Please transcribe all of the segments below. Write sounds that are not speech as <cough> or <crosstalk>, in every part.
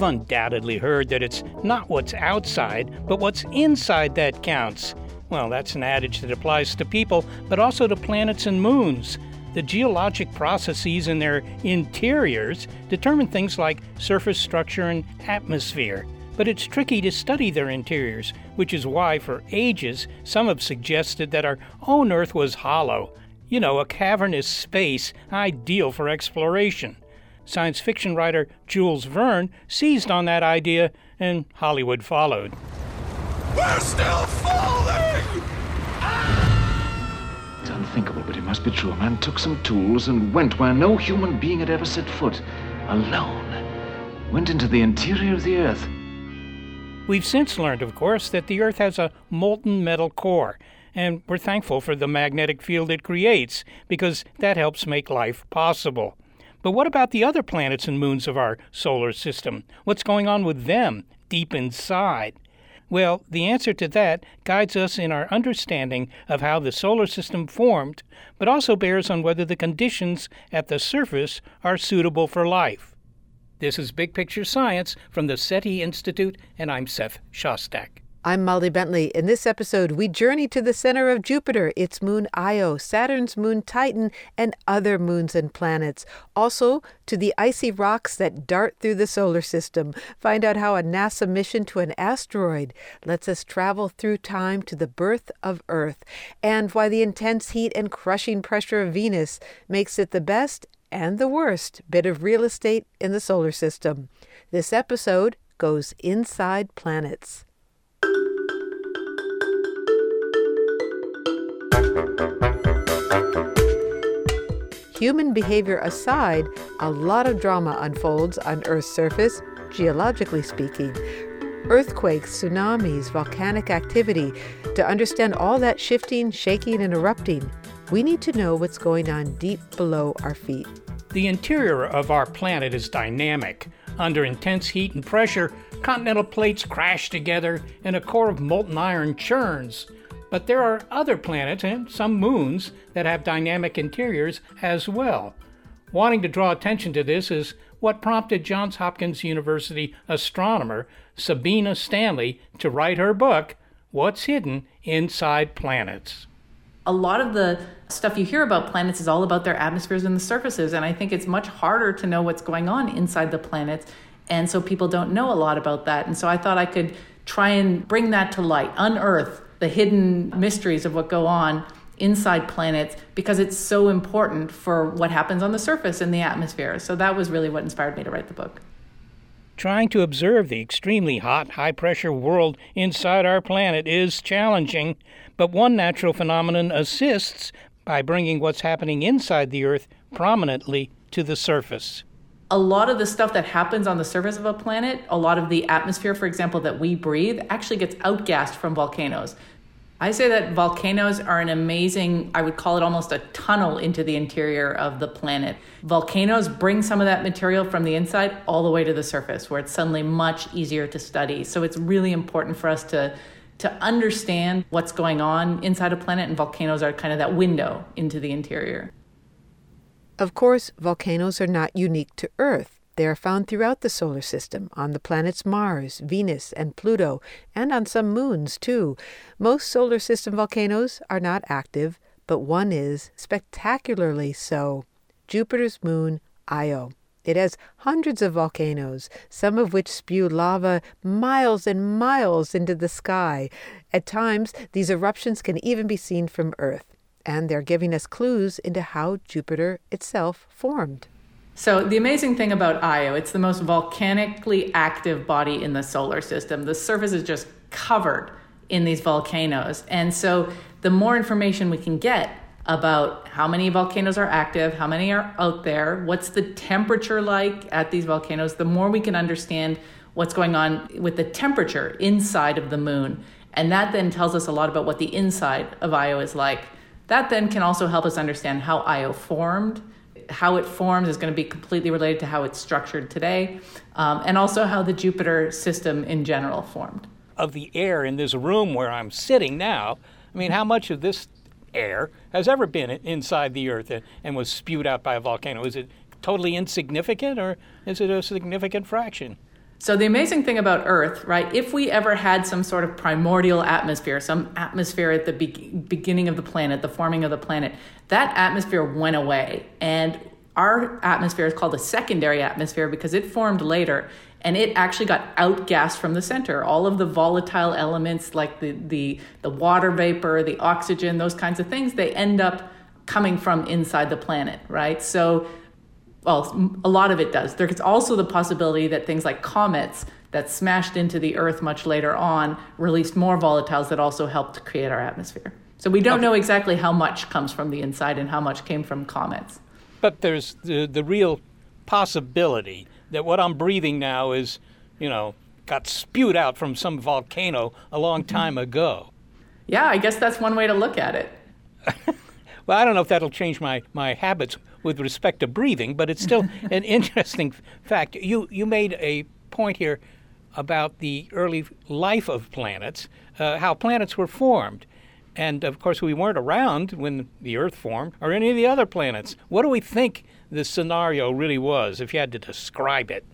You've undoubtedly heard that it's not what's outside, but what's inside that counts. Well, that's an adage that applies to people, but also to planets and moons. The geologic processes in their interiors determine things like surface structure and atmosphere. But it's tricky to study their interiors, which is why, for ages, some have suggested that our own Earth was hollow. You know, a cavernous space ideal for exploration science fiction writer Jules Verne seized on that idea, and Hollywood followed. We're still falling! It's unthinkable, but it must be true. A man took some tools and went where no human being had ever set foot. Alone. Went into the interior of the Earth. We've since learned, of course, that the Earth has a molten metal core, and we're thankful for the magnetic field it creates because that helps make life possible. But what about the other planets and moons of our solar system? What's going on with them deep inside? Well, the answer to that guides us in our understanding of how the solar system formed, but also bears on whether the conditions at the surface are suitable for life. This is Big Picture Science from the SETI Institute, and I'm Seth Shostak. I'm Molly Bentley. In this episode, we journey to the center of Jupiter, its moon Io, Saturn's moon Titan, and other moons and planets. Also, to the icy rocks that dart through the solar system. Find out how a NASA mission to an asteroid lets us travel through time to the birth of Earth, and why the intense heat and crushing pressure of Venus makes it the best and the worst bit of real estate in the solar system. This episode goes inside planets. Human behavior aside, a lot of drama unfolds on Earth's surface, geologically speaking. Earthquakes, tsunamis, volcanic activity. To understand all that shifting, shaking, and erupting, we need to know what's going on deep below our feet. The interior of our planet is dynamic. Under intense heat and pressure, continental plates crash together and a core of molten iron churns. But there are other planets and some moons that have dynamic interiors as well. Wanting to draw attention to this is what prompted Johns Hopkins University astronomer Sabine Stanley to write her book, What's Hidden Inside Planets. A lot of the stuff you hear about planets is all about their atmospheres and the surfaces, and I think it's much harder to know what's going on inside the planets, and so people don't know a lot about that. And so I thought I could try and bring that to light, unearth the hidden mysteries of what go on inside planets because it's so important for what happens on the surface in the atmosphere. So that was really what inspired me to write the book. Trying to observe the extremely hot, high pressure world inside our planet is challenging, but one natural phenomenon assists by bringing what's happening inside the Earth prominently to the surface a lot of the stuff that happens on the surface of a planet, a lot of the atmosphere, for example, that we breathe, actually gets outgassed from volcanoes. I say that volcanoes are an amazing, I would call it almost a tunnel into the interior of the planet. Volcanoes bring some of that material from the inside all the way to the surface, where it's suddenly much easier to study. So it's really important for us to, to understand what's going on inside a planet, and volcanoes are kind of that window into the interior. Of course, volcanoes are not unique to Earth. They are found throughout the solar system, on the planets Mars, Venus, and Pluto, and on some moons, too. Most solar system volcanoes are not active, but one is spectacularly so Jupiter's moon, Io. It has hundreds of volcanoes, some of which spew lava miles and miles into the sky. At times, these eruptions can even be seen from Earth, and they're giving us clues into how Jupiter itself formed. So the amazing thing about Io, it's the most volcanically active body in the solar system. The surface is just covered in these volcanoes. And so the more information we can get about how many volcanoes are active, how many are out there, what's the temperature like at these volcanoes, the more we can understand what's going on with the temperature inside of the moon. And that then tells us a lot about what the inside of Io is like. That then can also help us understand how Io formed how it forms is going to be completely related to how it's structured today, um, and also how the Jupiter system in general formed. Of the air in this room where I'm sitting now, I mean, how much of this air has ever been inside the Earth and was spewed out by a volcano? Is it totally insignificant, or is it a significant fraction? So, the amazing thing about Earth, right, if we ever had some sort of primordial atmosphere, some atmosphere at the be- beginning of the planet, the forming of the planet, that atmosphere went away. And our atmosphere is called a secondary atmosphere because it formed later and it actually got outgassed from the center. All of the volatile elements, like the, the, the water vapor, the oxygen, those kinds of things, they end up coming from inside the planet, right? So well, a lot of it does. There's also the possibility that things like comets that smashed into the Earth much later on released more volatiles that also helped create our atmosphere. So we don't okay. know exactly how much comes from the inside and how much came from comets. But there's the, the real possibility that what I'm breathing now is, you know, got spewed out from some volcano a long mm-hmm. time ago. Yeah, I guess that's one way to look at it. <laughs> well, I don't know if that'll change my, my habits with respect to breathing, but it's still <laughs> an interesting fact. You you made a point here about the early life of planets, uh, how planets were formed. And of course, we weren't around when the Earth formed or any of the other planets. What do we think the scenario really was if you had to describe it?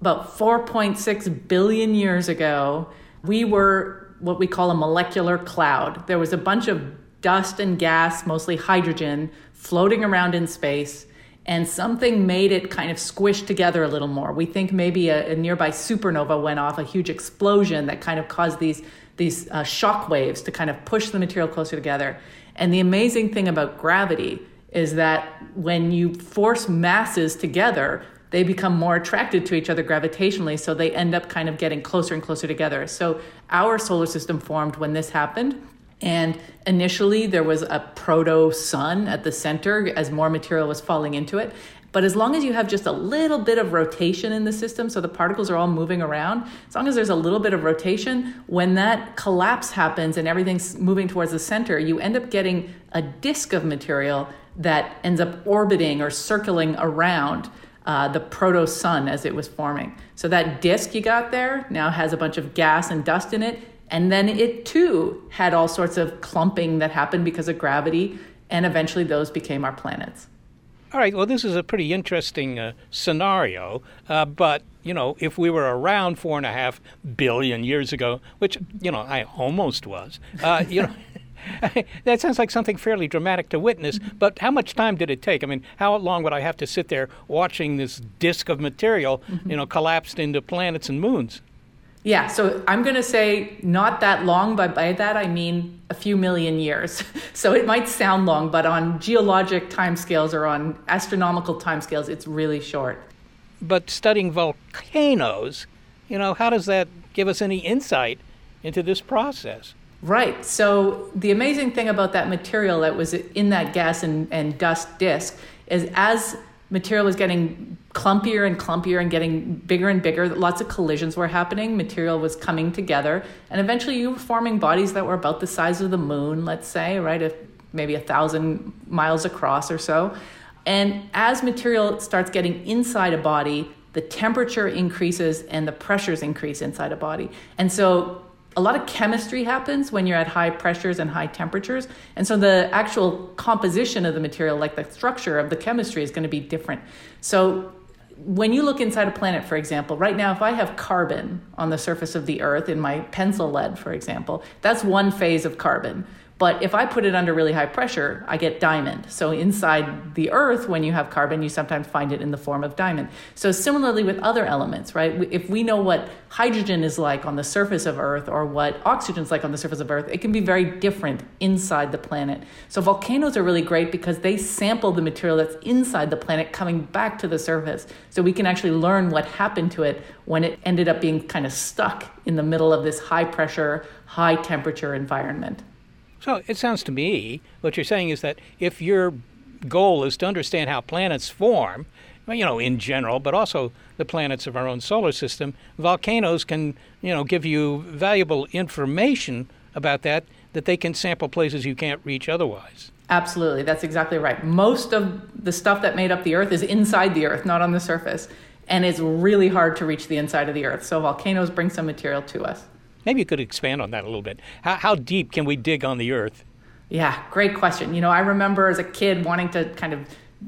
About 4.6 billion years ago, we were what we call a molecular cloud. There was a bunch of dust and gas, mostly hydrogen, floating around in space, and something made it kind of squish together a little more. We think maybe a, a nearby supernova went off, a huge explosion that kind of caused these these uh, shock waves to kind of push the material closer together. And the amazing thing about gravity is that when you force masses together, they become more attracted to each other gravitationally, so they end up kind of getting closer and closer together. So our solar system formed when this happened, and initially, there was a proto sun at the center as more material was falling into it. But as long as you have just a little bit of rotation in the system, so the particles are all moving around, as long as there's a little bit of rotation, when that collapse happens and everything's moving towards the center, you end up getting a disk of material that ends up orbiting or circling around uh, the proto sun as it was forming. So that disk you got there now has a bunch of gas and dust in it and then it too had all sorts of clumping that happened because of gravity, and eventually those became our planets. All right, well, this is a pretty interesting uh, scenario, uh, but you know, if we were around four and a half billion years ago, which you know I almost was, uh, you know. <laughs> that sounds like something fairly dramatic to witness, but how much time did it take? I mean, how long would I have to sit there watching this disk of material, mm-hmm. you know, collapsed into planets and moons? Yeah, so I'm going to say not that long, but by that I mean a few million years. <laughs> so it might sound long, but on geologic timescales or on astronomical timescales, it's really short. But studying volcanoes, you know, how does that give us any insight into this process? Right. So the amazing thing about that material that was in that gas and, and dust disk is as material was getting clumpier and clumpier and getting bigger and bigger. Lots of collisions were happening. Material was coming together. And eventually you were forming bodies that were about the size of the moon, let's say, right? If maybe a thousand miles across or so. And as material starts getting inside a body, the temperature increases and the pressures increase inside a body. And so a lot of chemistry happens when you're at high pressures and high temperatures. And so the actual composition of the material, like the structure of the chemistry, is going to be different. So when you look inside a planet, for example, right now, if I have carbon on the surface of the Earth in my pencil lead, for example, that's one phase of carbon. But if I put it under really high pressure, I get diamond. So inside the earth, when you have carbon, you sometimes find it in the form of diamond. So similarly with other elements, right? If we know what hydrogen is like on the surface of earth or what oxygen is like on the surface of earth, it can be very different inside the planet. So volcanoes are really great because they sample the material that's inside the planet coming back to the surface. So we can actually learn what happened to it when it ended up being kind of stuck in the middle of this high pressure, high temperature environment. So it sounds to me what you're saying is that if your goal is to understand how planets form, you know, in general, but also the planets of our own solar system, volcanoes can, you know, give you valuable information about that that they can sample places you can't reach otherwise. Absolutely, that's exactly right. Most of the stuff that made up the Earth is inside the Earth, not on the surface. And it's really hard to reach the inside of the Earth. So volcanoes bring some material to us. Maybe you could expand on that a little bit. How, how deep can we dig on the Earth? Yeah, great question. You know, I remember as a kid wanting to kind of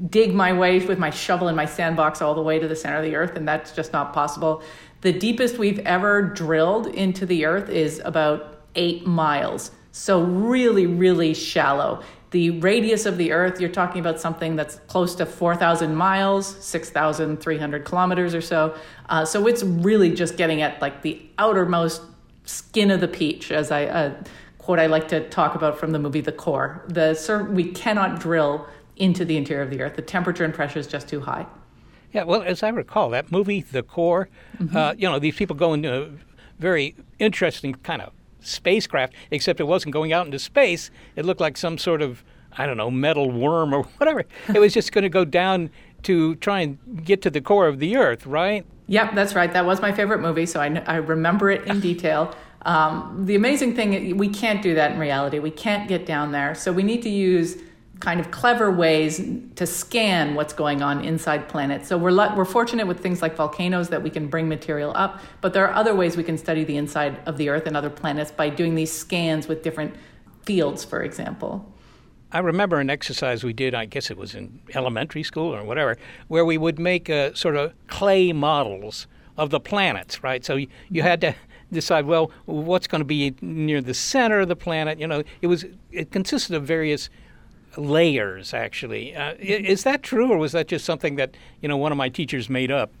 dig my way with my shovel in my sandbox all the way to the center of the earth, and that's just not possible. The deepest we've ever drilled into the earth is about eight miles. So, really, really shallow. The radius of the earth, you're talking about something that's close to 4,000 miles, 6,300 kilometers or so. Uh, so, it's really just getting at like the outermost skin of the peach, as I uh, quote I like to talk about from the movie The Core. The we cannot drill into the interior of the Earth. The temperature and pressure is just too high. Yeah, well, as I recall, that movie, The Core, mm-hmm. uh, you know, these people go into a very interesting kind of spacecraft, except it wasn't going out into space. It looked like some sort of, I don't know, metal worm or <laughs> whatever. it was just going to go down to try and get to the core of the Earth, right? Yep, that's right. That was my favorite movie, so I, I remember it in <laughs> detail. Um, the amazing thing, we can't do that in reality. We can't get down there. So we need to use kind of clever ways to scan what's going on inside planets. So we're we're fortunate with things like volcanoes that we can bring material up, but there are other ways we can study the inside of the Earth and other planets by doing these scans with different fields, for example. I remember an exercise we did, I guess it was in elementary school or whatever, where we would make a, sort of clay models of the planets, right? So you, you had to decide, well, what's going to be near the center of the planet? You know, it was it consisted of various layers, actually. Uh, is that true, or was that just something that you know one of my teachers made up?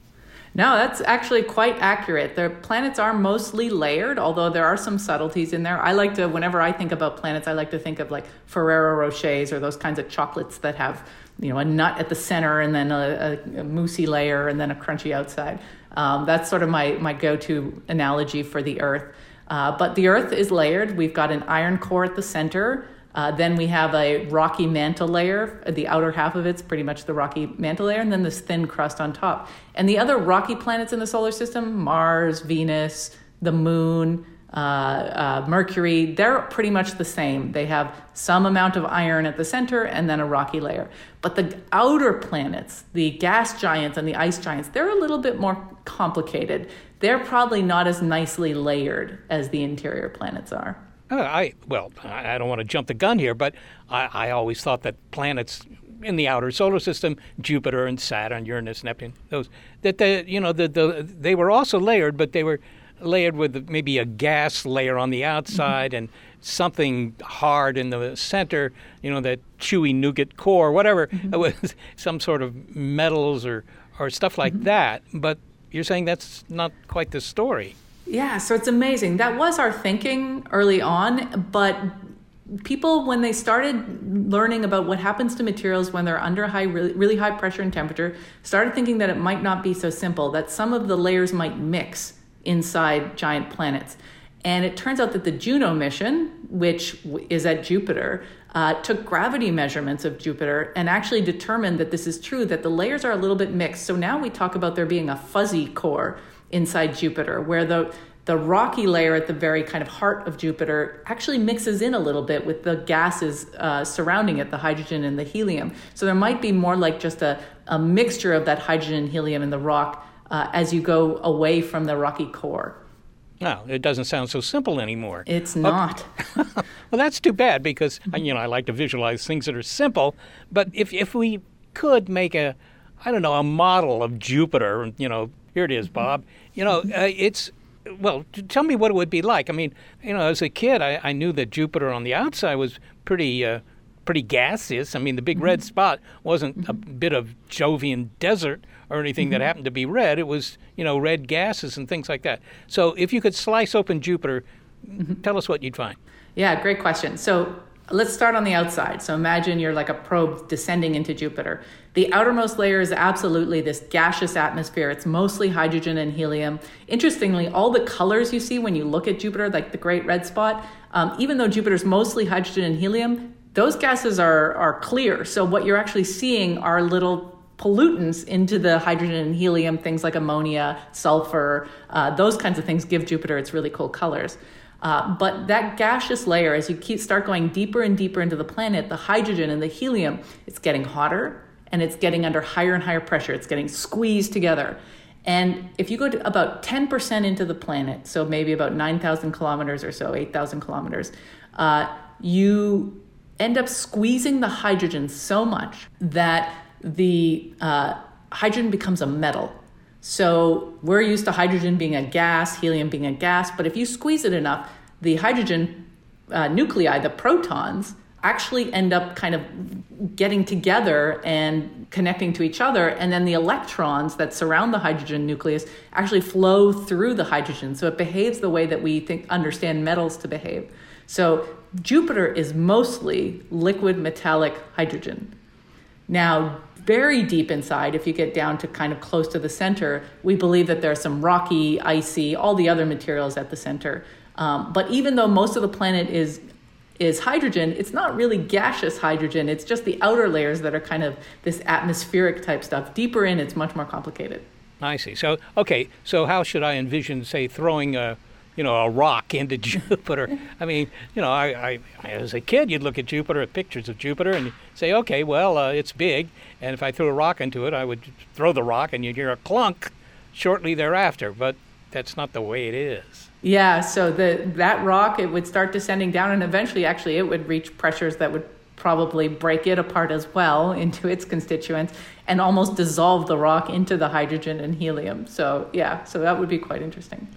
No, that's actually quite accurate. The planets are mostly layered, although there are some subtleties in there. I like to, whenever I think about planets, I like to think of like Ferrero Rochers or those kinds of chocolates that have, you know, a nut at the center and then a, a, a moussey layer and then a crunchy outside. Um, that's sort of my, my go to analogy for the Earth. Uh, but the Earth is layered. We've got an iron core at the center. Uh, then we have a rocky mantle layer. The outer half of it's pretty much the rocky mantle layer, and then this thin crust on top. And the other rocky planets in the solar system Mars, Venus, the moon, uh, uh, Mercury they're pretty much the same. They have some amount of iron at the center and then a rocky layer. But the outer planets, the gas giants and the ice giants, they're a little bit more complicated. They're probably not as nicely layered as the interior planets are. Uh, I well, I don't want to jump the gun here, but I, I always thought that planets in the outer solar system, Jupiter and Saturn, Uranus, Neptune, those that the you know the, the they were also layered, but they were layered with maybe a gas layer on the outside mm-hmm. and something hard in the center, you know, that chewy nougat core, whatever, mm-hmm. with <laughs> some sort of metals or or stuff like mm-hmm. that. But you're saying that's not quite the story. Yeah, so it's amazing. That was our thinking early on, but people when they started learning about what happens to materials when they're under high really, really high pressure and temperature started thinking that it might not be so simple that some of the layers might mix inside giant planets and it turns out that the juno mission which is at jupiter uh, took gravity measurements of jupiter and actually determined that this is true that the layers are a little bit mixed so now we talk about there being a fuzzy core inside Jupiter, where the the rocky layer at the very kind of heart of Jupiter actually mixes in a little bit with the gases uh, surrounding it, the hydrogen and the helium. So there might be more like just a, a mixture of that hydrogen and helium in the rock uh, as you go away from the rocky core. No, it doesn't sound so simple anymore. It's not. <laughs> well, that's too bad because you know I like to visualize things that are simple. But if if we could make a I don't know, a model of Jupiter. You know, here it is, Bob. You know, uh, it's well, tell me what it would be like. I mean, you know, as a kid, I, I knew that Jupiter on the outside was pretty, uh, pretty gaseous. I mean, the big red spot wasn't a bit of Jovian desert or anything that happened to be red. It was, you know, red gases and things like that. So, if you could slice open Jupiter, tell us what you'd find. Yeah, great question. So let's start on the outside. So imagine you're like a probe descending into Jupiter. The outermost layer is absolutely this gaseous atmosphere. It's mostly hydrogen and helium. Interestingly, all the colors you see when you look at Jupiter, like the great red spot, um, even though Jupiter's mostly hydrogen and helium, those gases are, are clear. So what you're actually seeing are little pollutants into the hydrogen and helium, things like ammonia, sulfur, uh, those kinds of things give Jupiter its really cool colors. Uh, but that gaseous layer, as you keep start going deeper and deeper into the planet, the hydrogen and the helium, it's getting hotter and it's getting under higher and higher pressure. It's getting squeezed together. And if you go to about 10% into the planet, so maybe about 9,000 kilometers or so, 8,000 kilometers, uh, you end up squeezing the hydrogen so much that the uh, hydrogen becomes a metal. So we're used to hydrogen being a gas, helium being a gas, but if you squeeze it enough, the hydrogen uh, nuclei, the protons, actually end up kind of getting together and connecting to each other. And then the electrons that surround the hydrogen nucleus actually flow through the hydrogen. So it behaves the way that we think understand metals to behave. So Jupiter is mostly liquid metallic hydrogen. Now, very deep inside, if you get down to kind of close to the center, we believe that there's some rocky, icy, all the other materials at the center. Um, but even though most of the planet is is hydrogen, it's not really gaseous hydrogen. It's just the outer layers that are kind of this atmospheric type stuff. Deeper in, it's much more complicated. I see. So, okay. So, how should I envision, say, throwing a you know, a rock into <laughs> Jupiter. I mean, you know, I, I, as a kid, you'd look at Jupiter, at pictures of Jupiter, and say, okay, well, uh, it's big, and if I threw a rock into it, I would throw the rock, and you'd hear a clunk shortly thereafter. But that's not the way it is. Yeah. So the that rock, it would start descending down, and eventually, actually, it would reach pressures that would probably break it apart as well <laughs> into its constituents and almost dissolve the rock into the hydrogen and helium. So yeah, so that would be quite interesting.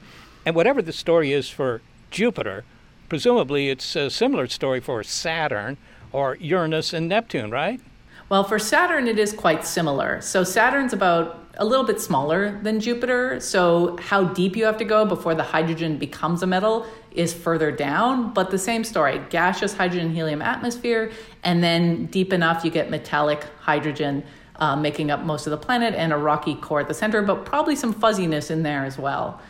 And whatever the story is for Jupiter, presumably it's a similar story for Saturn or Uranus and Neptune, right? Well, for Saturn, it is quite similar. So Saturn's about a little bit smaller than Jupiter. So how deep you have to go before the hydrogen becomes a metal is further down, but the same story gaseous hydrogen helium atmosphere, and then deep enough you get metallic hydrogen. Uh, making up most of the planet and a rocky core at the center, but probably some fuzziness in there as well.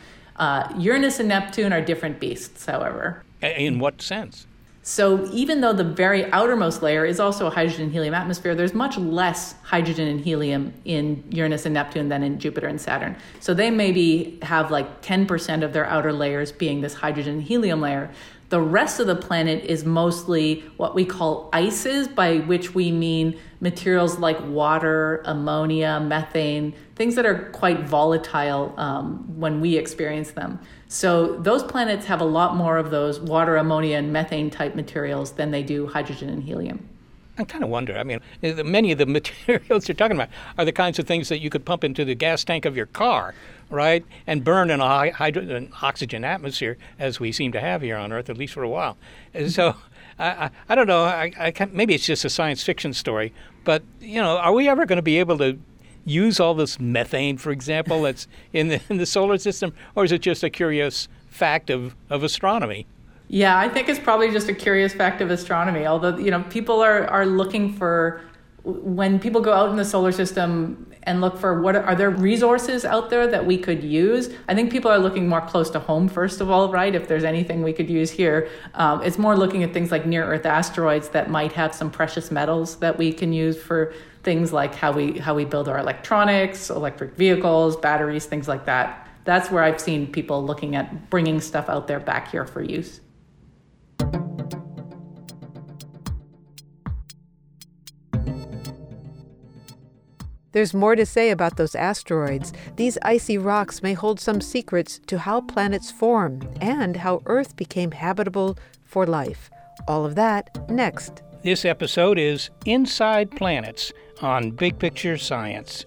Uh, Uranus and Neptune are different beasts, however. In what sense? So, even though the very outermost layer is also a hydrogen helium atmosphere, there's much less hydrogen and helium in Uranus and Neptune than in Jupiter and Saturn. So, they maybe have like 10% of their outer layers being this hydrogen helium layer. The rest of the planet is mostly what we call ices, by which we mean materials like water, ammonia, methane, things that are quite volatile um, when we experience them. So those planets have a lot more of those water, ammonia, and methane type materials than they do hydrogen and helium. I kind of wonder. I mean, eh, many of the <laughs> materials you're talking about are the kinds of things that you could pump into the gas tank of your car right, and burn in a high hydrogen oxygen atmosphere as we seem to have here on Earth, at least for a while. And so I, I, I, don't know. I, I maybe it's just a science fiction story, but you know, are we ever going to be able to use all this methane, for example, that's <laughs> in the in the solar system, or is it just a curious fact of, of astronomy? Yeah, I think it's probably just a curious fact of astronomy. Although you know, people are are looking for when people go out in the solar system and look for what are there resources out there that we could use i think people are looking more close to home first of all right if there's anything we could use here um, it's more looking at things like near earth asteroids that might have some precious metals that we can use for things like how we how we build our electronics electric vehicles batteries things like that that's where i've seen people looking at bringing stuff out there back here for use There's more to say about those asteroids. These icy rocks may hold some secrets to how planets form and how Earth became habitable for life. All of that next. This episode is Inside Planets on Big Picture Science.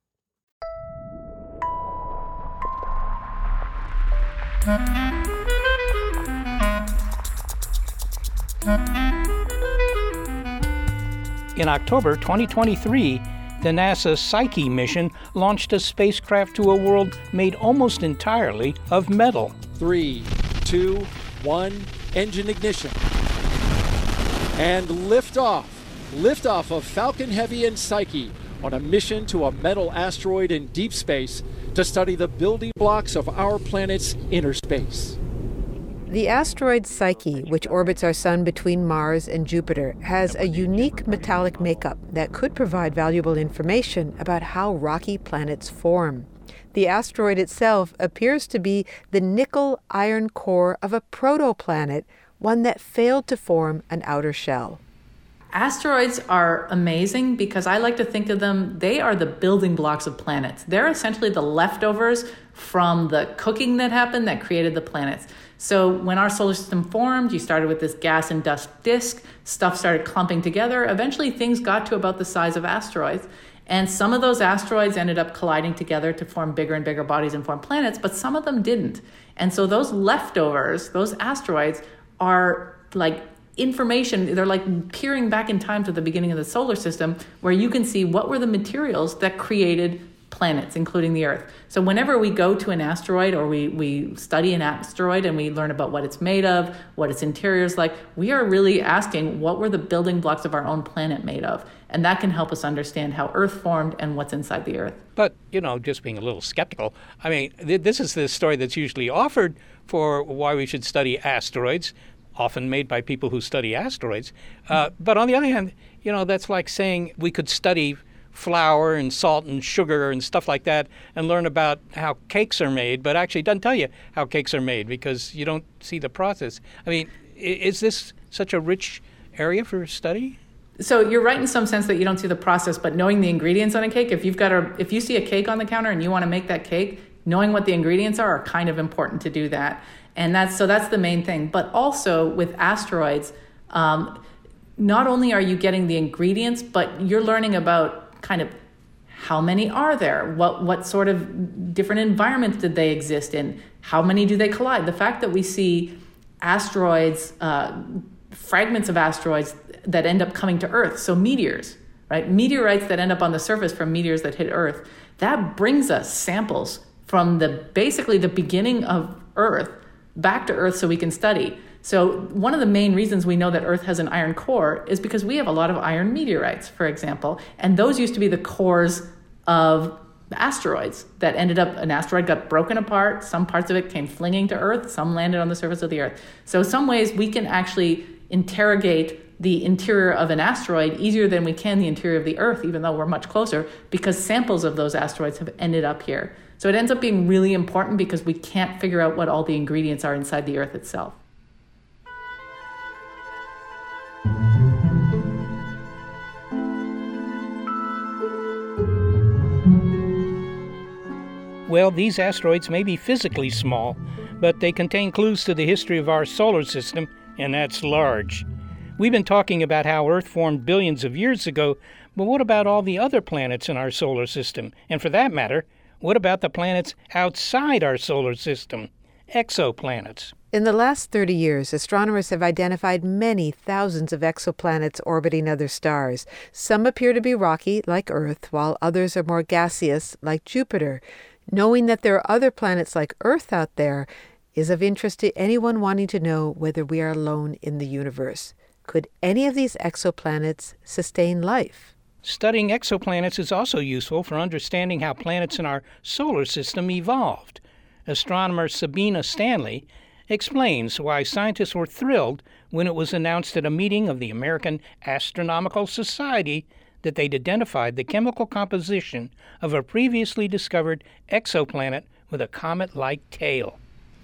In October 2023, the NASA Psyche mission launched a spacecraft to a world made almost entirely of metal. Three, two, one, engine ignition. And liftoff. Liftoff of Falcon Heavy and Psyche on a mission to a metal asteroid in deep space to study the building blocks of our planet's inner space. The asteroid Psyche, which orbits our sun between Mars and Jupiter, has a unique metallic makeup that could provide valuable information about how rocky planets form. The asteroid itself appears to be the nickel iron core of a protoplanet, one that failed to form an outer shell. Asteroids are amazing because I like to think of them, they are the building blocks of planets. They're essentially the leftovers from the cooking that happened that created the planets. So when our solar system formed, you started with this gas and dust disk, stuff started clumping together. Eventually, things got to about the size of asteroids. And some of those asteroids ended up colliding together to form bigger and bigger bodies and form planets, but some of them didn't. And so those leftovers, those asteroids, are like information. They're like peering back in time to the beginning of the solar system, where you can see what were the materials that created planets, including the Earth. So whenever we go to an asteroid or we, we study an asteroid and we learn about what it's made of, what its interior is like, we are really asking what were the building blocks of our own planet made of? And that can help us understand how Earth formed and what's inside the Earth. But, you know, just being a little skeptical, I mean, th- this is the story that's usually offered for why we should study asteroids, often made by people who study asteroids. Uh, but on the other hand, you know, that's like saying we could study flour and salt and sugar and stuff like that and learn about how cakes are made, but actually doesn't tell you how cakes are made because you don't see the process. I mean, is this such a rich area for study? So you're right in some sense that you don't see the process, but knowing the ingredients on a cake, if you've got a if you see a cake on the counter and you want to make that cake, knowing what the ingredients are are kind of important to do that. And that's so that's the main thing. But also with asteroids, um, not only are you getting the ingredients, but you're learning about kind of how many are there? What what sort of different environments did they exist in? How many do they collide? The fact that we see asteroids, uh, fragments of asteroids that end up coming to Earth, so meteors, right? Meteorites that end up on the surface from meteors that hit Earth, that brings us samples from the basically the beginning of Earth back to Earth so we can study. So, one of the main reasons we know that Earth has an iron core is because we have a lot of iron meteorites, for example, and those used to be the cores of asteroids that ended up, an asteroid got broken apart, some parts of it came flinging to Earth, some landed on the surface of the Earth. So, some ways we can actually interrogate the interior of an asteroid easier than we can the interior of the Earth, even though we're much closer, because samples of those asteroids have ended up here. So, it ends up being really important because we can't figure out what all the ingredients are inside the Earth itself. Well, these asteroids may be physically small, but they contain clues to the history of our solar system, and that's large. We've been talking about how Earth formed billions of years ago, but what about all the other planets in our solar system? And for that matter, what about the planets outside our solar system? Exoplanets. In the last 30 years, astronomers have identified many thousands of exoplanets orbiting other stars. Some appear to be rocky, like Earth, while others are more gaseous, like Jupiter. Knowing that there are other planets like Earth out there, is of interest to anyone wanting to know whether we are alone in the universe. Could any of these exoplanets sustain life? Studying exoplanets is also useful for understanding how planets in our solar system evolved. Astronomer Sabine Stanley explains why scientists were thrilled when it was announced at a meeting of the American Astronomical Society that they'd identified the chemical composition of a previously discovered exoplanet with a comet like tail.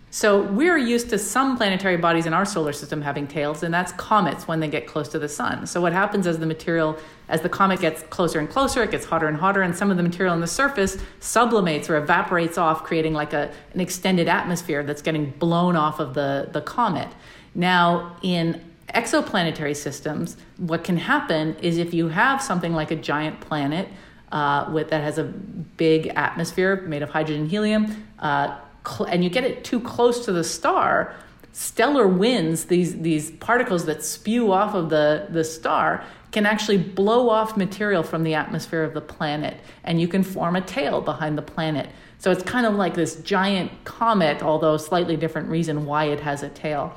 So we're used to some planetary bodies in our solar system having tails, and that's comets when they get close to the sun. So what happens as the material, as the comet gets closer and closer, it gets hotter and hotter, and some of the material on the surface sublimates or evaporates off, creating like a, an extended atmosphere that's getting blown off of the, the comet. Now, in exoplanetary systems, what can happen is if you have something like a giant planet uh, with that has a big atmosphere made of hydrogen helium, uh, cl- and you get it too close to the star, stellar winds, these these particles that spew off of the the star, can actually blow off material from the atmosphere of the planet, and you can form a tail behind the planet. So it's kind of like this giant comet, although slightly different reason why it has a tail.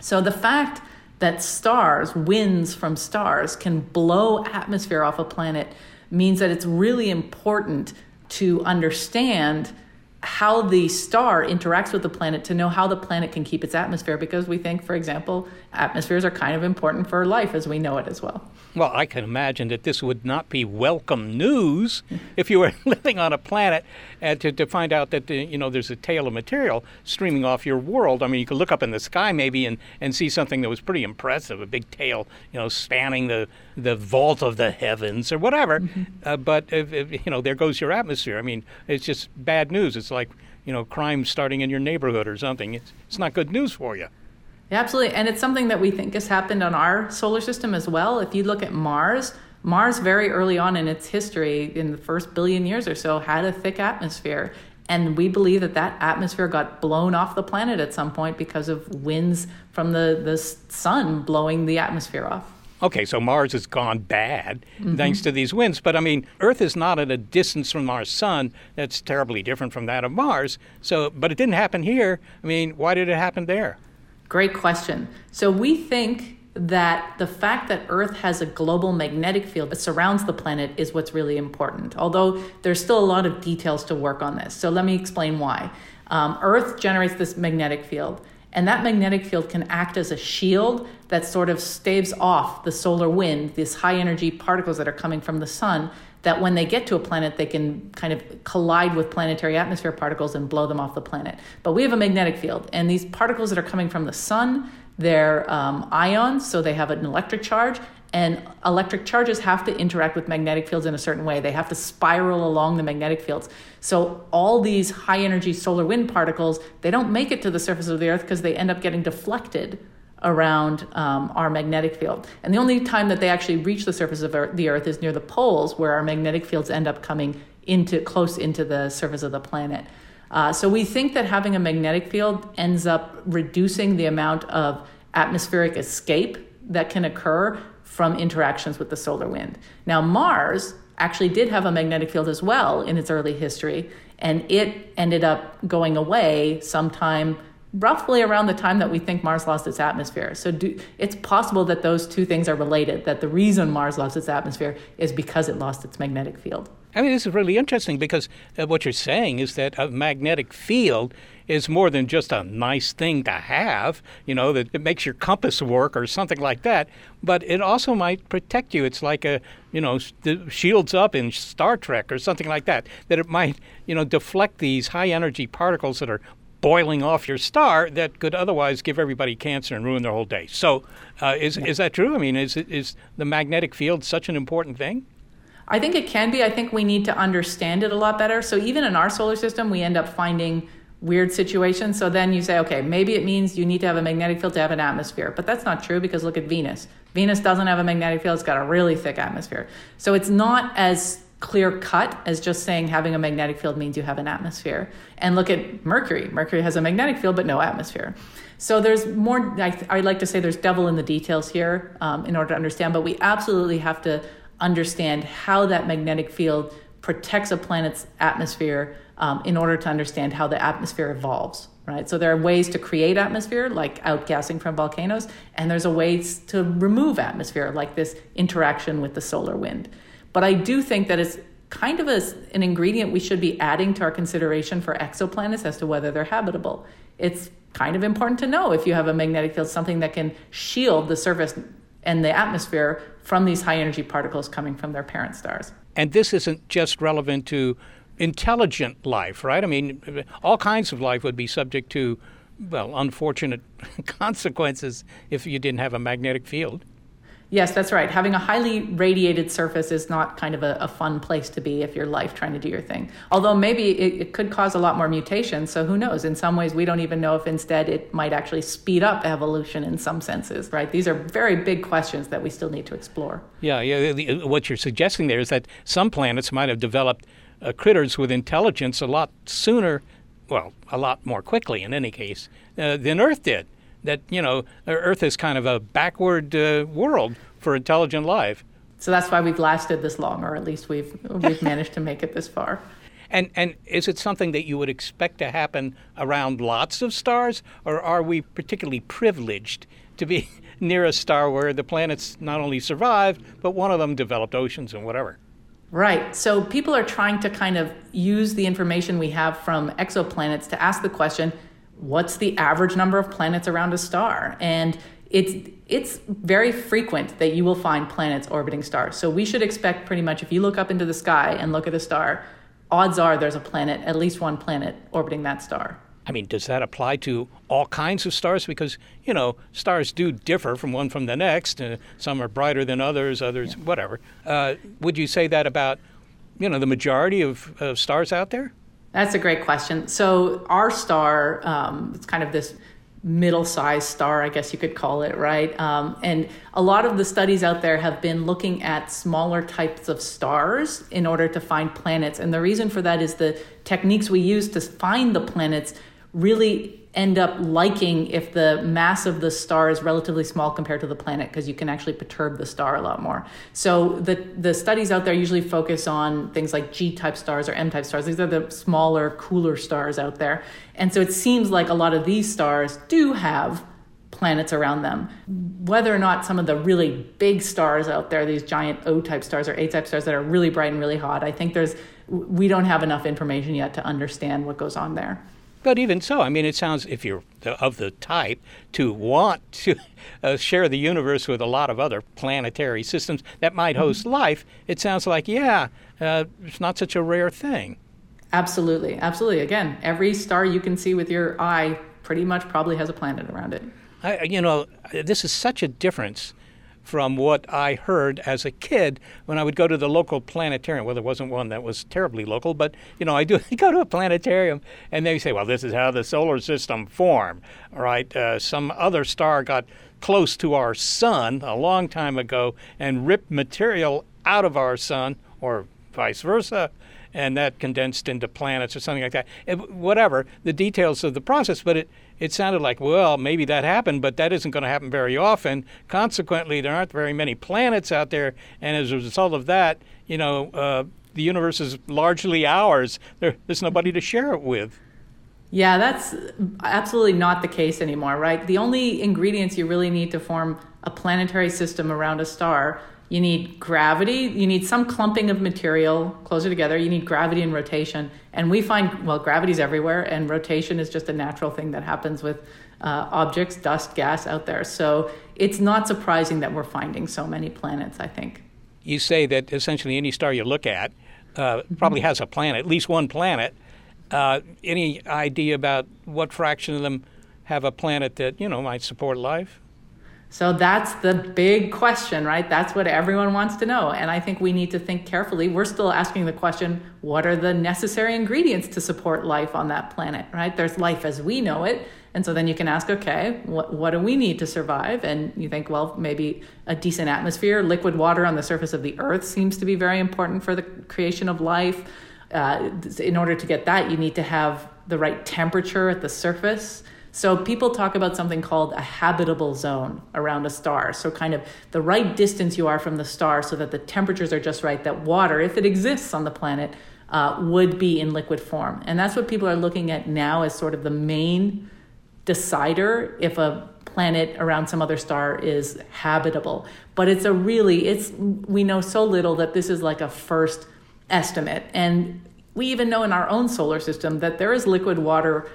So the fact that stars, winds from stars, can blow atmosphere off a planet means that it's really important to understand how the star interacts with the planet to know how the planet can keep its atmosphere. Because we think, for example, atmospheres are kind of important for life as we know it as well. Well, I can imagine that this would not be welcome news <laughs> if you were <laughs> living on a planet and to, to find out that, you know, there's a tail of material streaming off your world. I mean, you could look up in the sky maybe and, and see something that was pretty impressive, a big tail, you know, spanning the, the vault of the heavens or whatever. Mm-hmm. Uh, but, if, if, you know, there goes your atmosphere. I mean, it's just bad news. It's like, you know, crime starting in your neighborhood or something. It's, it's not good news for you. Yeah, absolutely. And it's something that we think has happened on our solar system as well. If you look at Mars, Mars very early on in its history, in the first billion years or so, had a thick atmosphere. And we believe that that atmosphere got blown off the planet at some point because of winds from the, the sun blowing the atmosphere off. Okay, so Mars has gone bad mm-hmm. thanks to these winds. But I mean, Earth is not at a distance from our sun that's terribly different from that of Mars. So, but it didn't happen here. I mean, why did it happen there? Great question. So we think that the fact that Earth has a global magnetic field that surrounds the planet is what's really important, although there's still a lot of details to work on this. So let me explain why. Um, Earth generates this magnetic field, and that magnetic field can act as a shield that sort of staves off the solar wind, these high energy particles that are coming from the sun, that when they get to a planet, they can kind of collide with planetary atmosphere particles and blow them off the planet. But we have a magnetic field, and these particles that are coming from the sun, they're um, ions, so they have an electric charge, and electric charges have to interact with magnetic fields in a certain way. They have to spiral along the magnetic fields. So all these high energy solar wind particles, they don't make it to the surface of the earth because they end up getting deflected around um, our magnetic field. And the only time that they actually reach the surface of the Earth is near the poles, where our magnetic fields end up coming into close into the surface of the planet. Uh, so we think that having a magnetic field ends up reducing the amount of atmospheric escape that can occur from interactions with the solar wind. Now, Mars actually did have a magnetic field as well in its early history, and it ended up going away sometime roughly around the time that we think Mars lost its atmosphere. So do, it's possible that those two things are related, that the reason Mars lost its atmosphere is because it lost its magnetic field. I mean, this is really interesting because uh, what you're saying is that a magnetic field is more than just a nice thing to have, you know, that it makes your compass work or something like that, but it also might protect you. It's like a, you know, shields up in Star Trek or something like that, that it might, you know, deflect these high energy particles that are boiling off your star that could otherwise give everybody cancer and ruin their whole day. So, uh, is is that true? I mean, is is the magnetic field such an important thing? I think it can be. I think we need to understand it a lot better. So even in our solar system, we end up finding weird situations. So then you say, okay, maybe it means you need to have a magnetic field to have an atmosphere. But that's not true because look at Venus. Venus doesn't have a magnetic field, it's got a really thick atmosphere. So it's not as clear cut as just saying having a magnetic field means you have an atmosphere. And look at Mercury. Mercury has a magnetic field but no atmosphere. So there's more, I, I like to say there's devil in the details here um, in order to understand, but we absolutely have to understand how that magnetic field protects a planet's atmosphere um, in order to understand how the atmosphere evolves. right? So there are ways to create atmosphere, like outgassing from volcanoes, and there's a ways to remove atmosphere, like this interaction with the solar wind. But I do think that it's kind of a, an ingredient we should be adding to our consideration for exoplanets as to whether they're habitable. It's kind of important to know if you have a magnetic field, something that can shield the surface and the atmosphere from these high energy particles coming from their parent stars. And this isn't just relevant to intelligent life, right? I mean, all kinds of life would be subject to, well, unfortunate <laughs> consequences if you didn't have a magnetic field. Yes, that's right. Having a highly radiated surface is not kind of a, a fun place to be if you're life trying to do your thing. Although maybe it, it, could cause a lot more mutations. So who knows? In some ways, we don't even know if instead it might actually speed up evolution in some senses, right? These are very big questions that we still need to explore. Yeah, yeah. The, what you're suggesting there is that some planets might have developed uh, critters with intelligence a lot sooner, well, a lot more quickly in any case, uh, than Earth did that you know Earth is kind of a backward uh, world for intelligent life. So that's why we've lasted this long, or at least we've we've <laughs> managed to make it this far. And and is it something that you would expect to happen around lots of stars, or are we particularly privileged to be <laughs> near a star where the planets not only survived, but one of them developed oceans and whatever? Right. So people are trying to kind of use the information we have from exoplanets to ask the question what's the average number of planets around a star? And it's it's very frequent that you will find planets orbiting stars. So we should expect pretty much if you look up into the sky and look at a star, odds are there's a planet, at least one planet orbiting that star. I mean, does that apply to all kinds of stars? Because, you know, stars do differ from one from the next. Uh, some are brighter than others, others, yeah. whatever. Uh, would you say that about, you know, the majority of, of stars out there? That's a great question. So our star, um, it's kind of this middle-sized star, I guess you could call it, right? Um, and a lot of the studies out there have been looking at smaller types of stars in order to find planets. And the reason for that is the techniques we use to find the planets really end up liking if the mass of the star is relatively small compared to the planet because you can actually perturb the star a lot more. So the the studies out there usually focus on things like G-type stars or M-type stars. These are the smaller, cooler stars out there. And so it seems like a lot of these stars do have planets around them. Whether or not some of the really big stars out there, these giant O type stars or A type stars that are really bright and really hot, I think there's we don't have enough information yet to understand what goes on there. But even so, I mean, it sounds, if you're of the type to want to <laughs> uh, share the universe with a lot of other planetary systems that might mm-hmm. host mm-hmm. life, it sounds like, yeah, uh, it's not such a rare thing. Absolutely. Absolutely. Again, every star you can see with your eye pretty much probably has a planet around it. I, you know, this is such a difference from what I heard as a kid when I would go to the local planetarium. Well, there wasn't one that was terribly local, but you know, I do <laughs> go to a planetarium, and they say, "Well, this is how the solar system formed." Right, uh, some other star got close to our sun a long time ago and ripped material out of our sun, or vice versa and that condensed into planets or something like that. It, whatever the details of the process, but it it sounded like well maybe that happened, but that isn't going to happen very often. Consequently, there aren't very many planets out there, and as a result of that, you know. Uh, the universe is largely ours. There, there's nobody to share it with. Yeah, that's absolutely not the case anymore, right? The only ingredients you really need to form a planetary system around a star you need gravity, you need some clumping of material closer together, you need gravity and rotation. And we find, well, gravity's everywhere, and rotation is just a natural thing that happens with uh, objects, dust, gas out there. So it's not surprising that we're finding so many planets, I think. You say that essentially any star you look at uh, mm-hmm. probably has a planet, at least one planet. Uh, any idea about what fraction of them have a planet that, you know, might support life? So that's the big question, right? That's what everyone wants to know. And I think we need to think carefully. We're still asking the question what are the necessary ingredients to support life on that planet, right? There's life as we know it. And so then you can ask, okay, what, what do we need to survive? And you think, well, maybe a decent atmosphere, liquid water on the surface of the earth seems to be very important for the creation of life. Uh, in order to get that, you need to have the right temperature at the surface. So people talk about something called a habitable zone around a star. So kind of the right distance you are from the star so that the temperatures are just right that water, if it exists on the planet, uh, would be in liquid form. And that's what people are looking at now as sort of the main decider if a planet around some other star is habitable. But it's a really, it's, we know so little that this is like a first estimate. And we even know in our own solar system that there is liquid water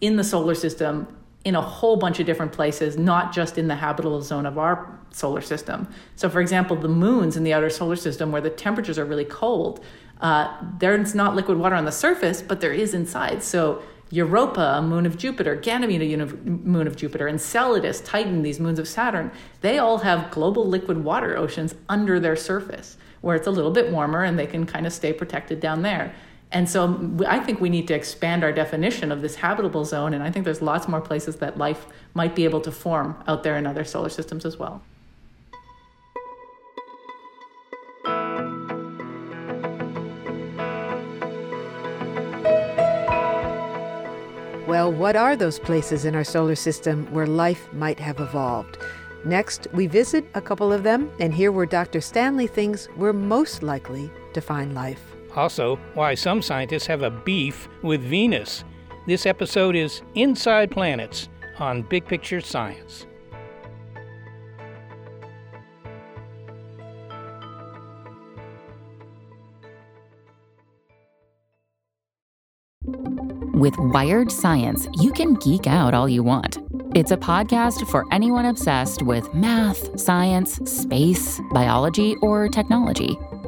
in the solar system in a whole bunch of different places, not just in the habitable zone of our solar system. So, for example, the moons in the outer solar system, where the temperatures are really cold, uh, there's not liquid water on the surface, but there is inside. So, Europa, a moon of Jupiter, Ganymede, a moon of Jupiter, Enceladus, Titan, these moons of Saturn, they all have global liquid water oceans under their surface where it's a little bit warmer and they can kind of stay protected down there. And so I think we need to expand our definition of this habitable zone. And I think there's lots more places that life might be able to form out there in other solar systems as well. Well, what are those places in our solar system where life might have evolved? Next, we visit a couple of them and hear where Dr. Stanley thinks we're most likely to find life. Also, why some scientists have a beef with Venus. This episode is Inside Planets on Big Picture Science. With Wired Science, you can geek out all you want. It's a podcast for anyone obsessed with math, science, space, biology, or technology.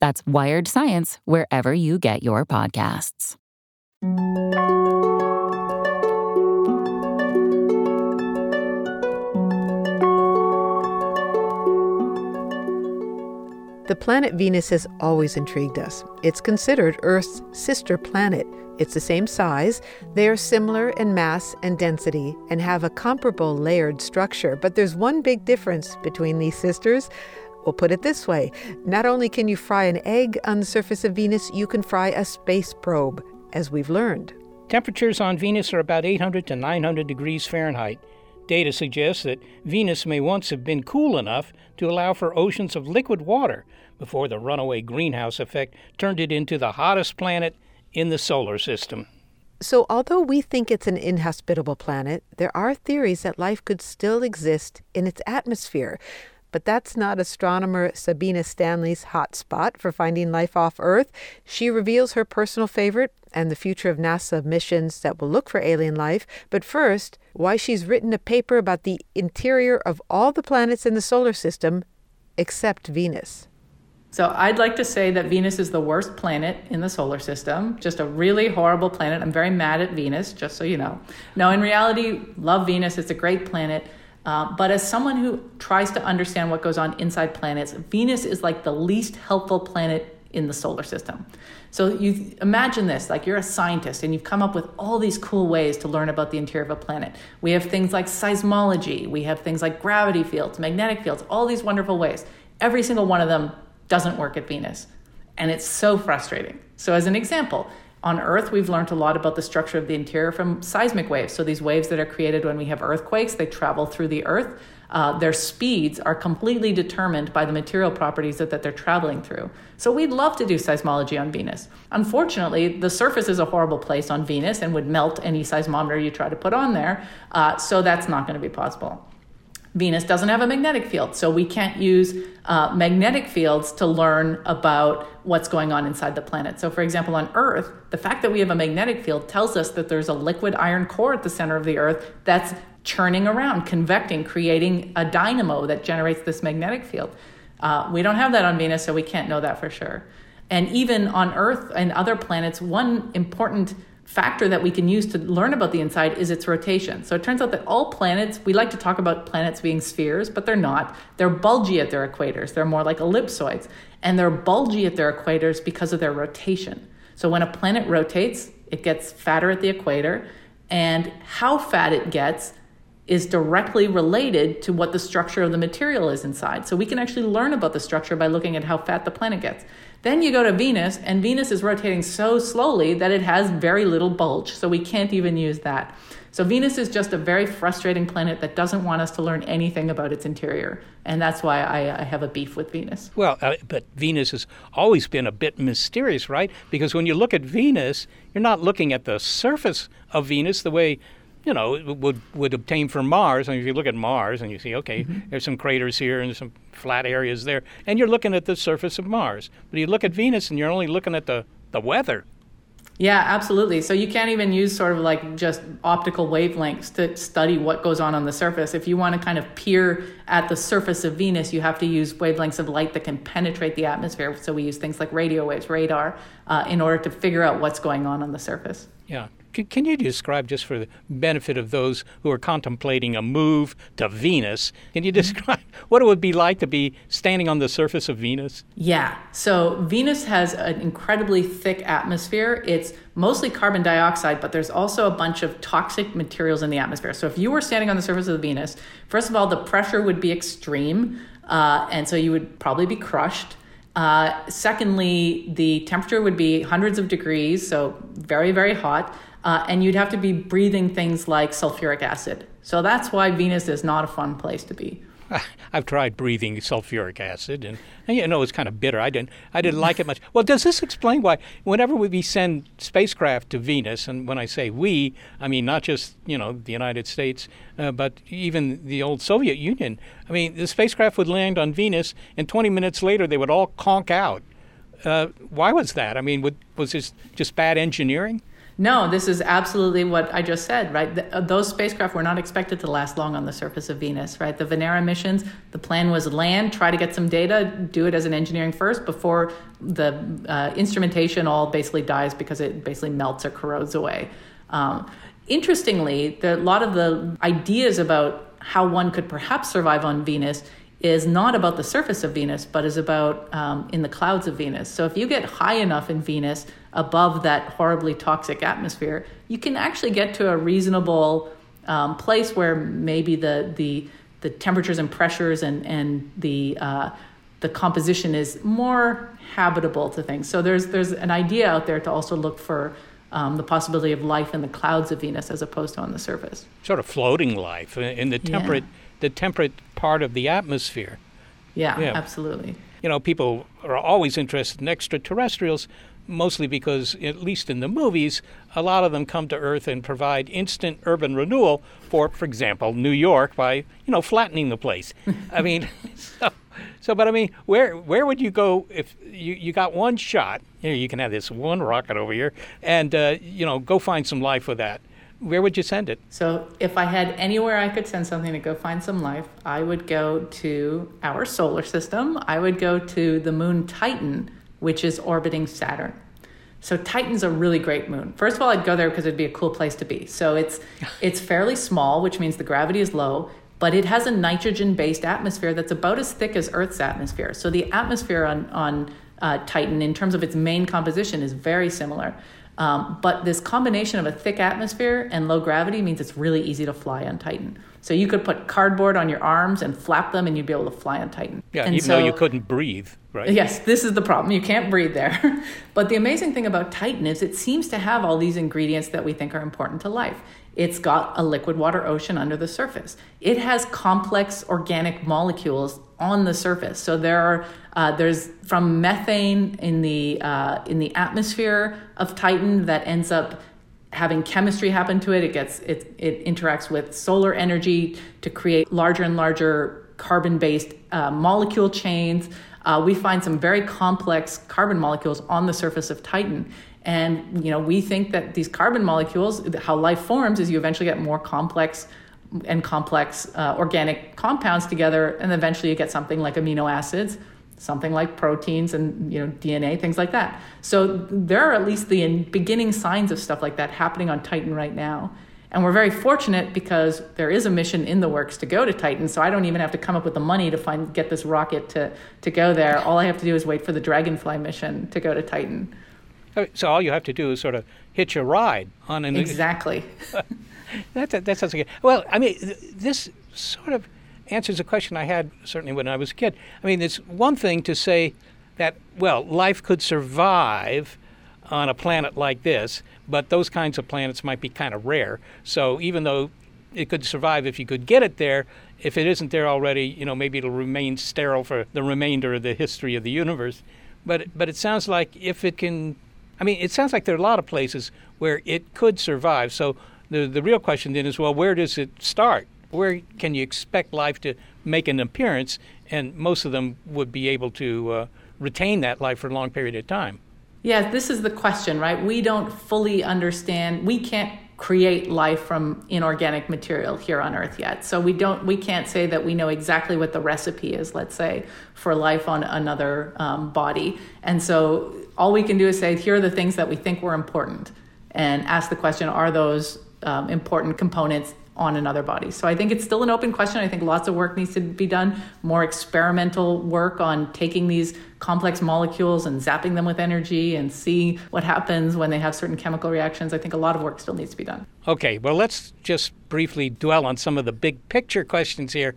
That's Wired Science, wherever you get your podcasts. The planet Venus has always intrigued us. It's considered Earth's sister planet. It's the same size, they are similar in mass and density, and have a comparable layered structure. But there's one big difference between these sisters. We'll put it this way not only can you fry an egg on the surface of Venus, you can fry a space probe, as we've learned. Temperatures on Venus are about 800 to 900 degrees Fahrenheit. Data suggests that Venus may once have been cool enough to allow for oceans of liquid water before the runaway greenhouse effect turned it into the hottest planet in the solar system. So, although we think it's an inhospitable planet, there are theories that life could still exist in its atmosphere. But that's not astronomer Sabine Stanley's hot spot for finding life off Earth. She reveals her personal favorite and the future of NASA missions that will look for alien life. But first, why she's written a paper about the interior of all the planets in the solar system except Venus. So I'd like to say that Venus is the worst planet in the solar system, just a really horrible planet. I'm very mad at Venus, just so you know. No, in reality, love Venus. It's a great planet. Uh, but as someone who tries to understand what goes on inside planets, Venus is like the least helpful planet in the solar system. So you imagine this, like you're a scientist and you've come up with all these cool ways to learn about the interior of a planet. We have things like seismology, we have things like gravity fields, magnetic fields, all these wonderful ways. Every single one of them doesn't work at Venus. And it's so frustrating. So as an example, on Earth, we've learned a lot about the structure of the interior from seismic waves. So, these waves that are created when we have earthquakes, they travel through the Earth. Uh, their speeds are completely determined by the material properties that, that they're traveling through. So, we'd love to do seismology on Venus. Unfortunately, the surface is a horrible place on Venus and would melt any seismometer you try to put on there. Uh, so, that's not going to be possible. Venus doesn't have a magnetic field, so we can't use uh, magnetic fields to learn about what's going on inside the planet. So, for example, on Earth, the fact that we have a magnetic field tells us that there's a liquid iron core at the center of the Earth that's churning around, convecting, creating a dynamo that generates this magnetic field. Uh, we don't have that on Venus, so we can't know that for sure. And even on Earth and other planets, one important factor that we can use to learn about the inside is its rotation. So it turns out that all planets, we like to talk about planets being spheres, but they're not. They're bulgy at their equators. They're more like ellipsoids. And they're bulgy at their equators because of their rotation. So when a planet rotates, it gets fatter at the equator, and how fat it gets is directly related to what the structure of the material is inside. So we can actually learn about the structure by looking at how fat the planet gets. Then you go to Venus, and Venus is rotating so slowly that it has very little bulge, so we can't even use that. So Venus is just a very frustrating planet that doesn't want us to learn anything about its interior, and that's why I, I have a beef with Venus. Well, uh, but Venus has always been a bit mysterious, right? Because when you look at Venus, you're not looking at the surface of Venus the way you know, would would obtain from Mars. I mean, if you look at Mars and you see, okay, mm-hmm. there's some craters here and some flat areas there, and you're looking at the surface of Mars. But you look at Venus and you're only looking at the, the weather. Yeah, absolutely. So you can't even use sort of like just optical wavelengths to study what goes on on the surface. If you want to kind of peer at the surface of Venus, you have to use wavelengths of light that can penetrate the atmosphere. So we use things like radio waves, radar, uh, in order to figure out what's going on on the surface. Yeah. Can you describe, just for the benefit of those who are contemplating a move to Venus, can you mm-hmm. describe <laughs> what it would be like to be standing on the surface of Venus? Yeah. So Venus has an incredibly thick atmosphere. It's mostly carbon dioxide, but there's also a bunch of toxic materials in the atmosphere. So if you were standing on the surface of Venus, first of all, the pressure would be extreme, uh, and so you would probably be crushed. Uh, secondly, the temperature would be hundreds of degrees, so very, very hot uh, and you'd have to be breathing things like sulfuric acid. So that's why Venus is not a fun place to be. I've tried breathing sulfuric acid, and, and, you know it's kind of bitter. I didn't, I didn't like it much. Well, does this explain why whenever we send spacecraft to Venus, and when I say we, I mean not just you know the United States, uh, but even the old Soviet Union. I mean, the spacecraft would land on Venus, and 20 minutes later they would all conk out. Uh, why was that? I mean, would, was this just bad engineering? No, this is absolutely what I just said, right? The, uh, those spacecraft were not expected to last long on the surface of Venus, right? The Venera missions, the plan was land, try to get some data, do it as an engineering first before the uh, instrumentation all basically dies because it basically melts or corrodes away. Um, interestingly, a lot of the ideas about how one could perhaps survive on Venus is not about the surface of Venus, but is about um, in the clouds of Venus. So if you get high enough in Venus above that horribly toxic atmosphere, you can actually get to a reasonable um, place where maybe the the the temperatures and pressures and and the uh, the composition is more habitable to things. So there's there's an idea out there to also look for um, the possibility of life in the clouds of Venus as opposed to on the surface. Sort of floating life in the temperate. Yeah the temperate part of the atmosphere. Yeah, yeah, absolutely. You know, people are always interested in extraterrestrials, mostly because, at least in the movies, a lot of them come to Earth and provide instant urban renewal for, for example, New York by, you know, flattening the place. <laughs> I mean, so, so, but I mean, where where would you go if you, you got one shot? You know, you can have this one rocket over here, and uh, you know, go find some life with that where would you send it? So, if I had anywhere I could send something to go find some life, I would go to our solar system. I would go to the moon Titan, which is orbiting Saturn. So Titan's a really great moon. First of all, I'd go there because it'd be a cool place to be. So it's <laughs> it's fairly small, which means the gravity is low, but it has a nitrogen-based atmosphere that's about as thick as Earth's atmosphere. So the atmosphere on on uh, Titan, in terms of its main composition, is very similar. Um, but this combination of a thick atmosphere and low gravity means it's really easy to fly on Titan. So you could put cardboard on your arms and flap them, and you'd be able to fly on Titan. Yeah, and even so, though you couldn't breathe, right? Yes, this is the problem. You can't breathe there. <laughs> but the amazing thing about Titan is it seems to have all these ingredients that we think are important to life. It's got a liquid water ocean under the surface. It has complex organic molecules on the surface. So there are uh, there's from methane in the uh, in the atmosphere of Titan that ends up having chemistry happen to it. It gets it it interacts with solar energy to create larger and larger carbon-based uh, molecule chains. Uh, we find some very complex carbon molecules on the surface of Titan. And you know, we think that these carbon molecules, how life forms, is you eventually get more complex and complex uh, organic compounds together, and eventually you get something like amino acids, something like proteins, and you know DNA, things like that. So there are at least the beginning signs of stuff like that happening on Titan right now. And we're very fortunate because there is a mission in the works to go to Titan. So I don't even have to come up with the money to find get this rocket to to go there. All I have to do is wait for the Dragonfly mission to go to Titan. So all you have to do is sort of hitch a ride on an exactly. <laughs> <laughs> that, that, that sounds good. Well, I mean, this sort of answers a question I had certainly when I was a kid. I mean, it's one thing to say that well, life could survive on a planet like this, but those kinds of planets might be kind of rare. So even though it could survive if you could get it there, if it isn't there already, you know, maybe it'll remain sterile for the remainder of the history of the universe. But but it sounds like if it can, I mean, it sounds like there are a lot of places where it could survive. So the the real question then is, well, where does it start? Where can you expect life to make an appearance? And most of them would be able to uh, retain that life for a long period of time. Yeah, this is the question, right? We don't fully understand. We can't create life from inorganic material here on earth yet. So we don't we can't say that we know exactly what the recipe is, let's say, for life on another um, body. And so all we can do is say here are the things that we think were important and ask the question are those um, important components on another body. So I think it's still an open question. I think lots of work needs to be done, more experimental work on taking these complex molecules and zapping them with energy and see what happens when they have certain chemical reactions. I think a lot of work still needs to be done. Okay, well, let's just briefly dwell on some of the big picture questions here.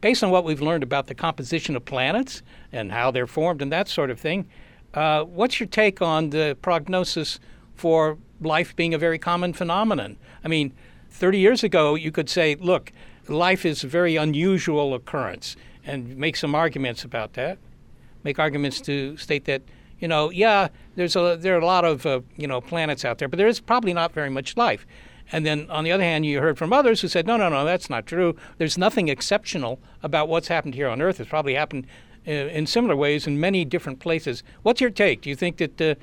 Based on what we've learned about the composition of planets and how they're formed and that sort of thing, uh, what's your take on the prognosis for life being a very common phenomenon? I mean, 30 years ago, you could say, look, life is a very unusual occurrence, and make some arguments about that. Make arguments to state that, you know, yeah, there's a, there are a lot of, uh, you know, planets out there, but there is probably not very much life. And then on the other hand, you heard from others who said, no, no, no, that's not true. There's nothing exceptional about what's happened here on Earth. It's probably happened uh, in similar ways in many different places. What's your take? Do you think that, uh,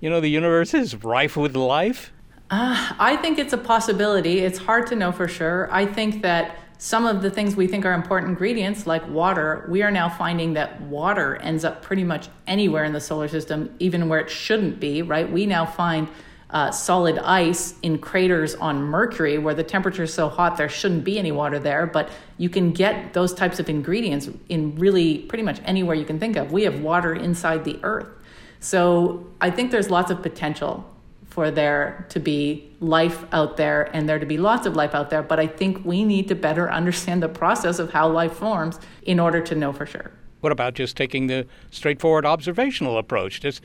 you know, the universe is rife with life? Uh, I think it's a possibility. It's hard to know for sure. I think that some of the things we think are important ingredients, like water, we are now finding that water ends up pretty much anywhere in the solar system, even where it shouldn't be, right? We now find uh, solid ice in craters on Mercury where the temperature is so hot there shouldn't be any water there, but you can get those types of ingredients in really pretty much anywhere you can think of. We have water inside the earth. So I think there's lots of potential for there to be life out there and there to be lots of life out there. But I think we need to better understand the process of how life forms in order to know for sure. What about just taking the straightforward observational approach? Just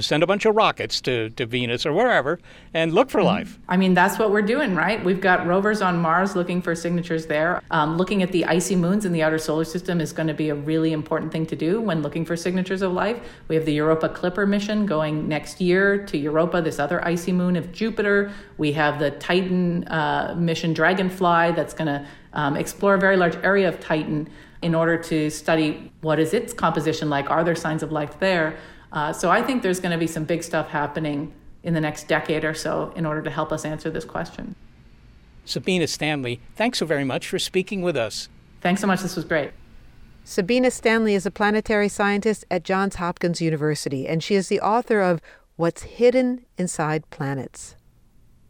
send a bunch of rockets to, to Venus or wherever and look for mm-hmm. life. I mean, that's what we're doing, right? We've got rovers on Mars looking for signatures there. Um, looking at the icy moons in the outer solar system is going to be a really important thing to do when looking for signatures of life. We have the Europa Clipper mission going next year to Europa, this other icy moon of Jupiter. We have the Titan uh, mission Dragonfly that's going to um, explore a very large area of Titan in order to study what is its composition like. Are there signs of life there? Uh, so I think there's going to be some big stuff happening in the next decade or so in order to help us answer this question. Sabine Stanley, thanks so very much for speaking with us. Thanks so much. This was great. Sabine Stanley is a planetary scientist at Johns Hopkins University, and she is the author of What's Hidden Inside Planets.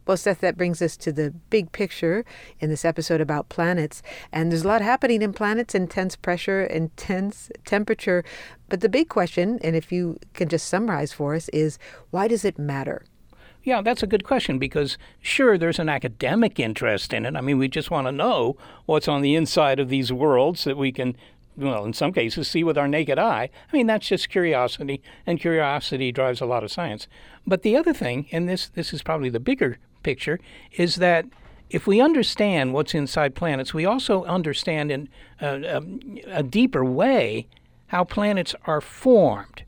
Well, Seth, that brings us to the big picture in this episode about planets. And there's a lot happening in planets intense pressure, intense temperature. But the big question, and if you can just summarize for us, is why does it matter? Yeah, that's a good question because sure, there's an academic interest in it. I mean, we just want to know what's on the inside of these worlds that we can, well, in some cases, see with our naked eye. I mean, that's just curiosity, and curiosity drives a lot of science. But the other thing, and this, this is probably the bigger picture is that if we understand what's inside planets, we also understand in a, a, a, deeper way how planets are formed.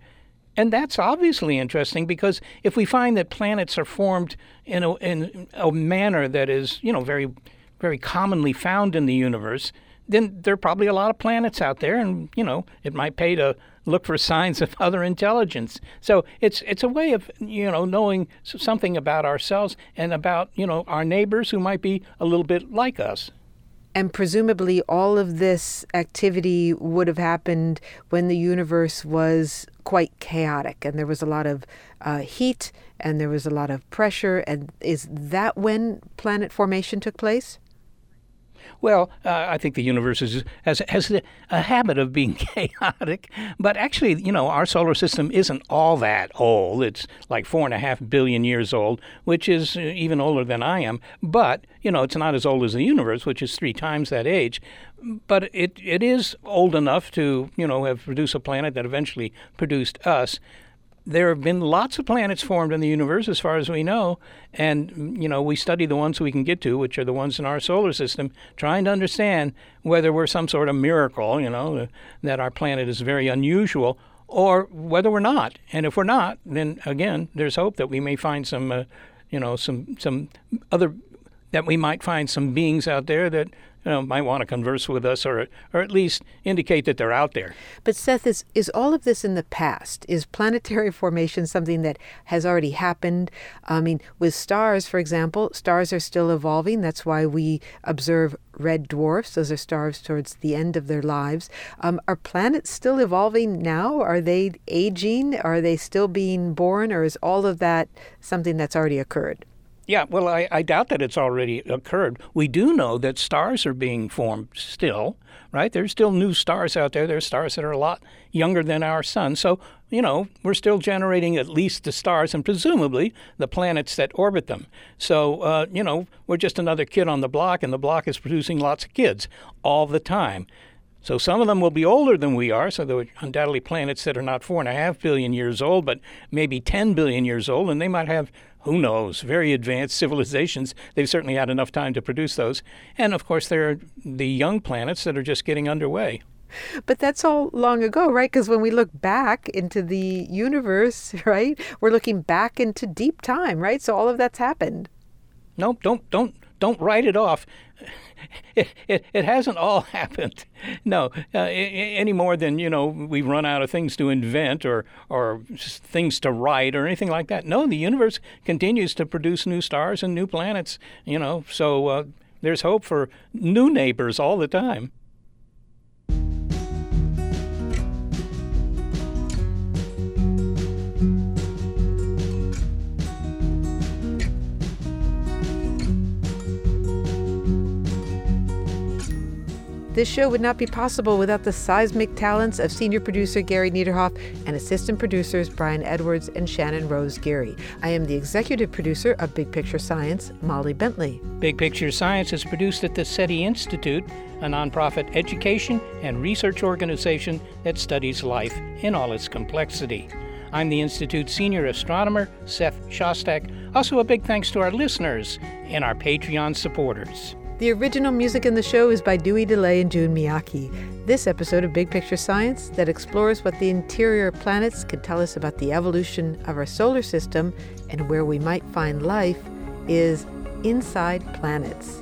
And that's obviously interesting because if we find that planets are formed in a, in a manner that is, you know, very, very commonly found in the universe, then there are probably a lot of planets out there, and you know, it might pay to look for signs of other intelligence. So it's it's a way of you know knowing something about ourselves and about you know our neighbors who might be a little bit like us. And presumably, all of this activity would have happened when the universe was quite chaotic and there was a lot of uh, heat and there was a lot of pressure. And is that when planet formation took place? Well, uh, I think the universe is, has, has a habit of being <laughs> chaotic, but actually, you know, our solar system isn't all that old. It's like four and a half billion years old, which is uh, even older than I am. But, you know, it's not as old as the universe, which is three times that age. But it, it is old enough to, you know, have produced a planet that eventually produced us there have been lots of planets formed in the universe as far as we know and you know we study the ones we can get to which are the ones in our solar system trying to understand whether we're some sort of miracle you know that our planet is very unusual or whether we're not. And if we're not then again there's hope that we may find some uh, you know some some other that we might find some beings out there that you know, might want to converse with us or or at least indicate that they're out there. But Seth, is is all of this in the past? Is planetary formation something that has already happened? I mean, with stars, for example, stars are still evolving. That's why we observe red dwarfs. Those are stars towards the end of their lives. Um, are planets still evolving now? Are they aging? Are they still being born? Or is all of that something that's already occurred? Yeah, well, I, I, doubt that it's already occurred. We do know that stars are being formed still, right? There's still new stars out there. There's stars that are a lot younger than our sun. So, you know, we're still generating at least the stars and presumably the planets that orbit them. So, uh, you know, we're just another kid on the block, and the block is producing lots of kids all the time. So some of them will be older than we are, so there are undoubtedly planets that are not four and a half billion years old, but maybe 10 billion years old, and they might have who knows, very advanced <laughs> civilizations. They've certainly had enough time to produce those. And of course, there are the young planets that are just getting underway. But that's all long ago, right? Because when we look back into the universe, <laughs> right, we're looking back into deep time, right? So all of that's happened. No, don't don't don't write it off. It, it, it hasn't all <laughs> happened. No, uh, any more than you know we've run out of things to invent or or things to write or anything like that. No, the universe continues to produce new stars and new planets. You know, so uh, there's hope for new neighbors all the time. This show would not be possible without the seismic talents of senior producer Gary Niederhoff and assistant producers Brian Edwards and Shannon Rose Geary. I am the executive producer of Big Picture Science, Molly Bentley. Big Picture Science is produced at the SETI Institute, a nonprofit education and research organization that studies life in all its complexity. I'm the Institute's senior astronomer, Seth Shostak. Also, a big thanks to our listeners and our Patreon supporters. The original music in the show is by Dewey Dellay and Jun Miyake. This episode of Big Picture Science that explores what the interior planets can tell us about the evolution of our solar system and where we might find life is Inside Planets.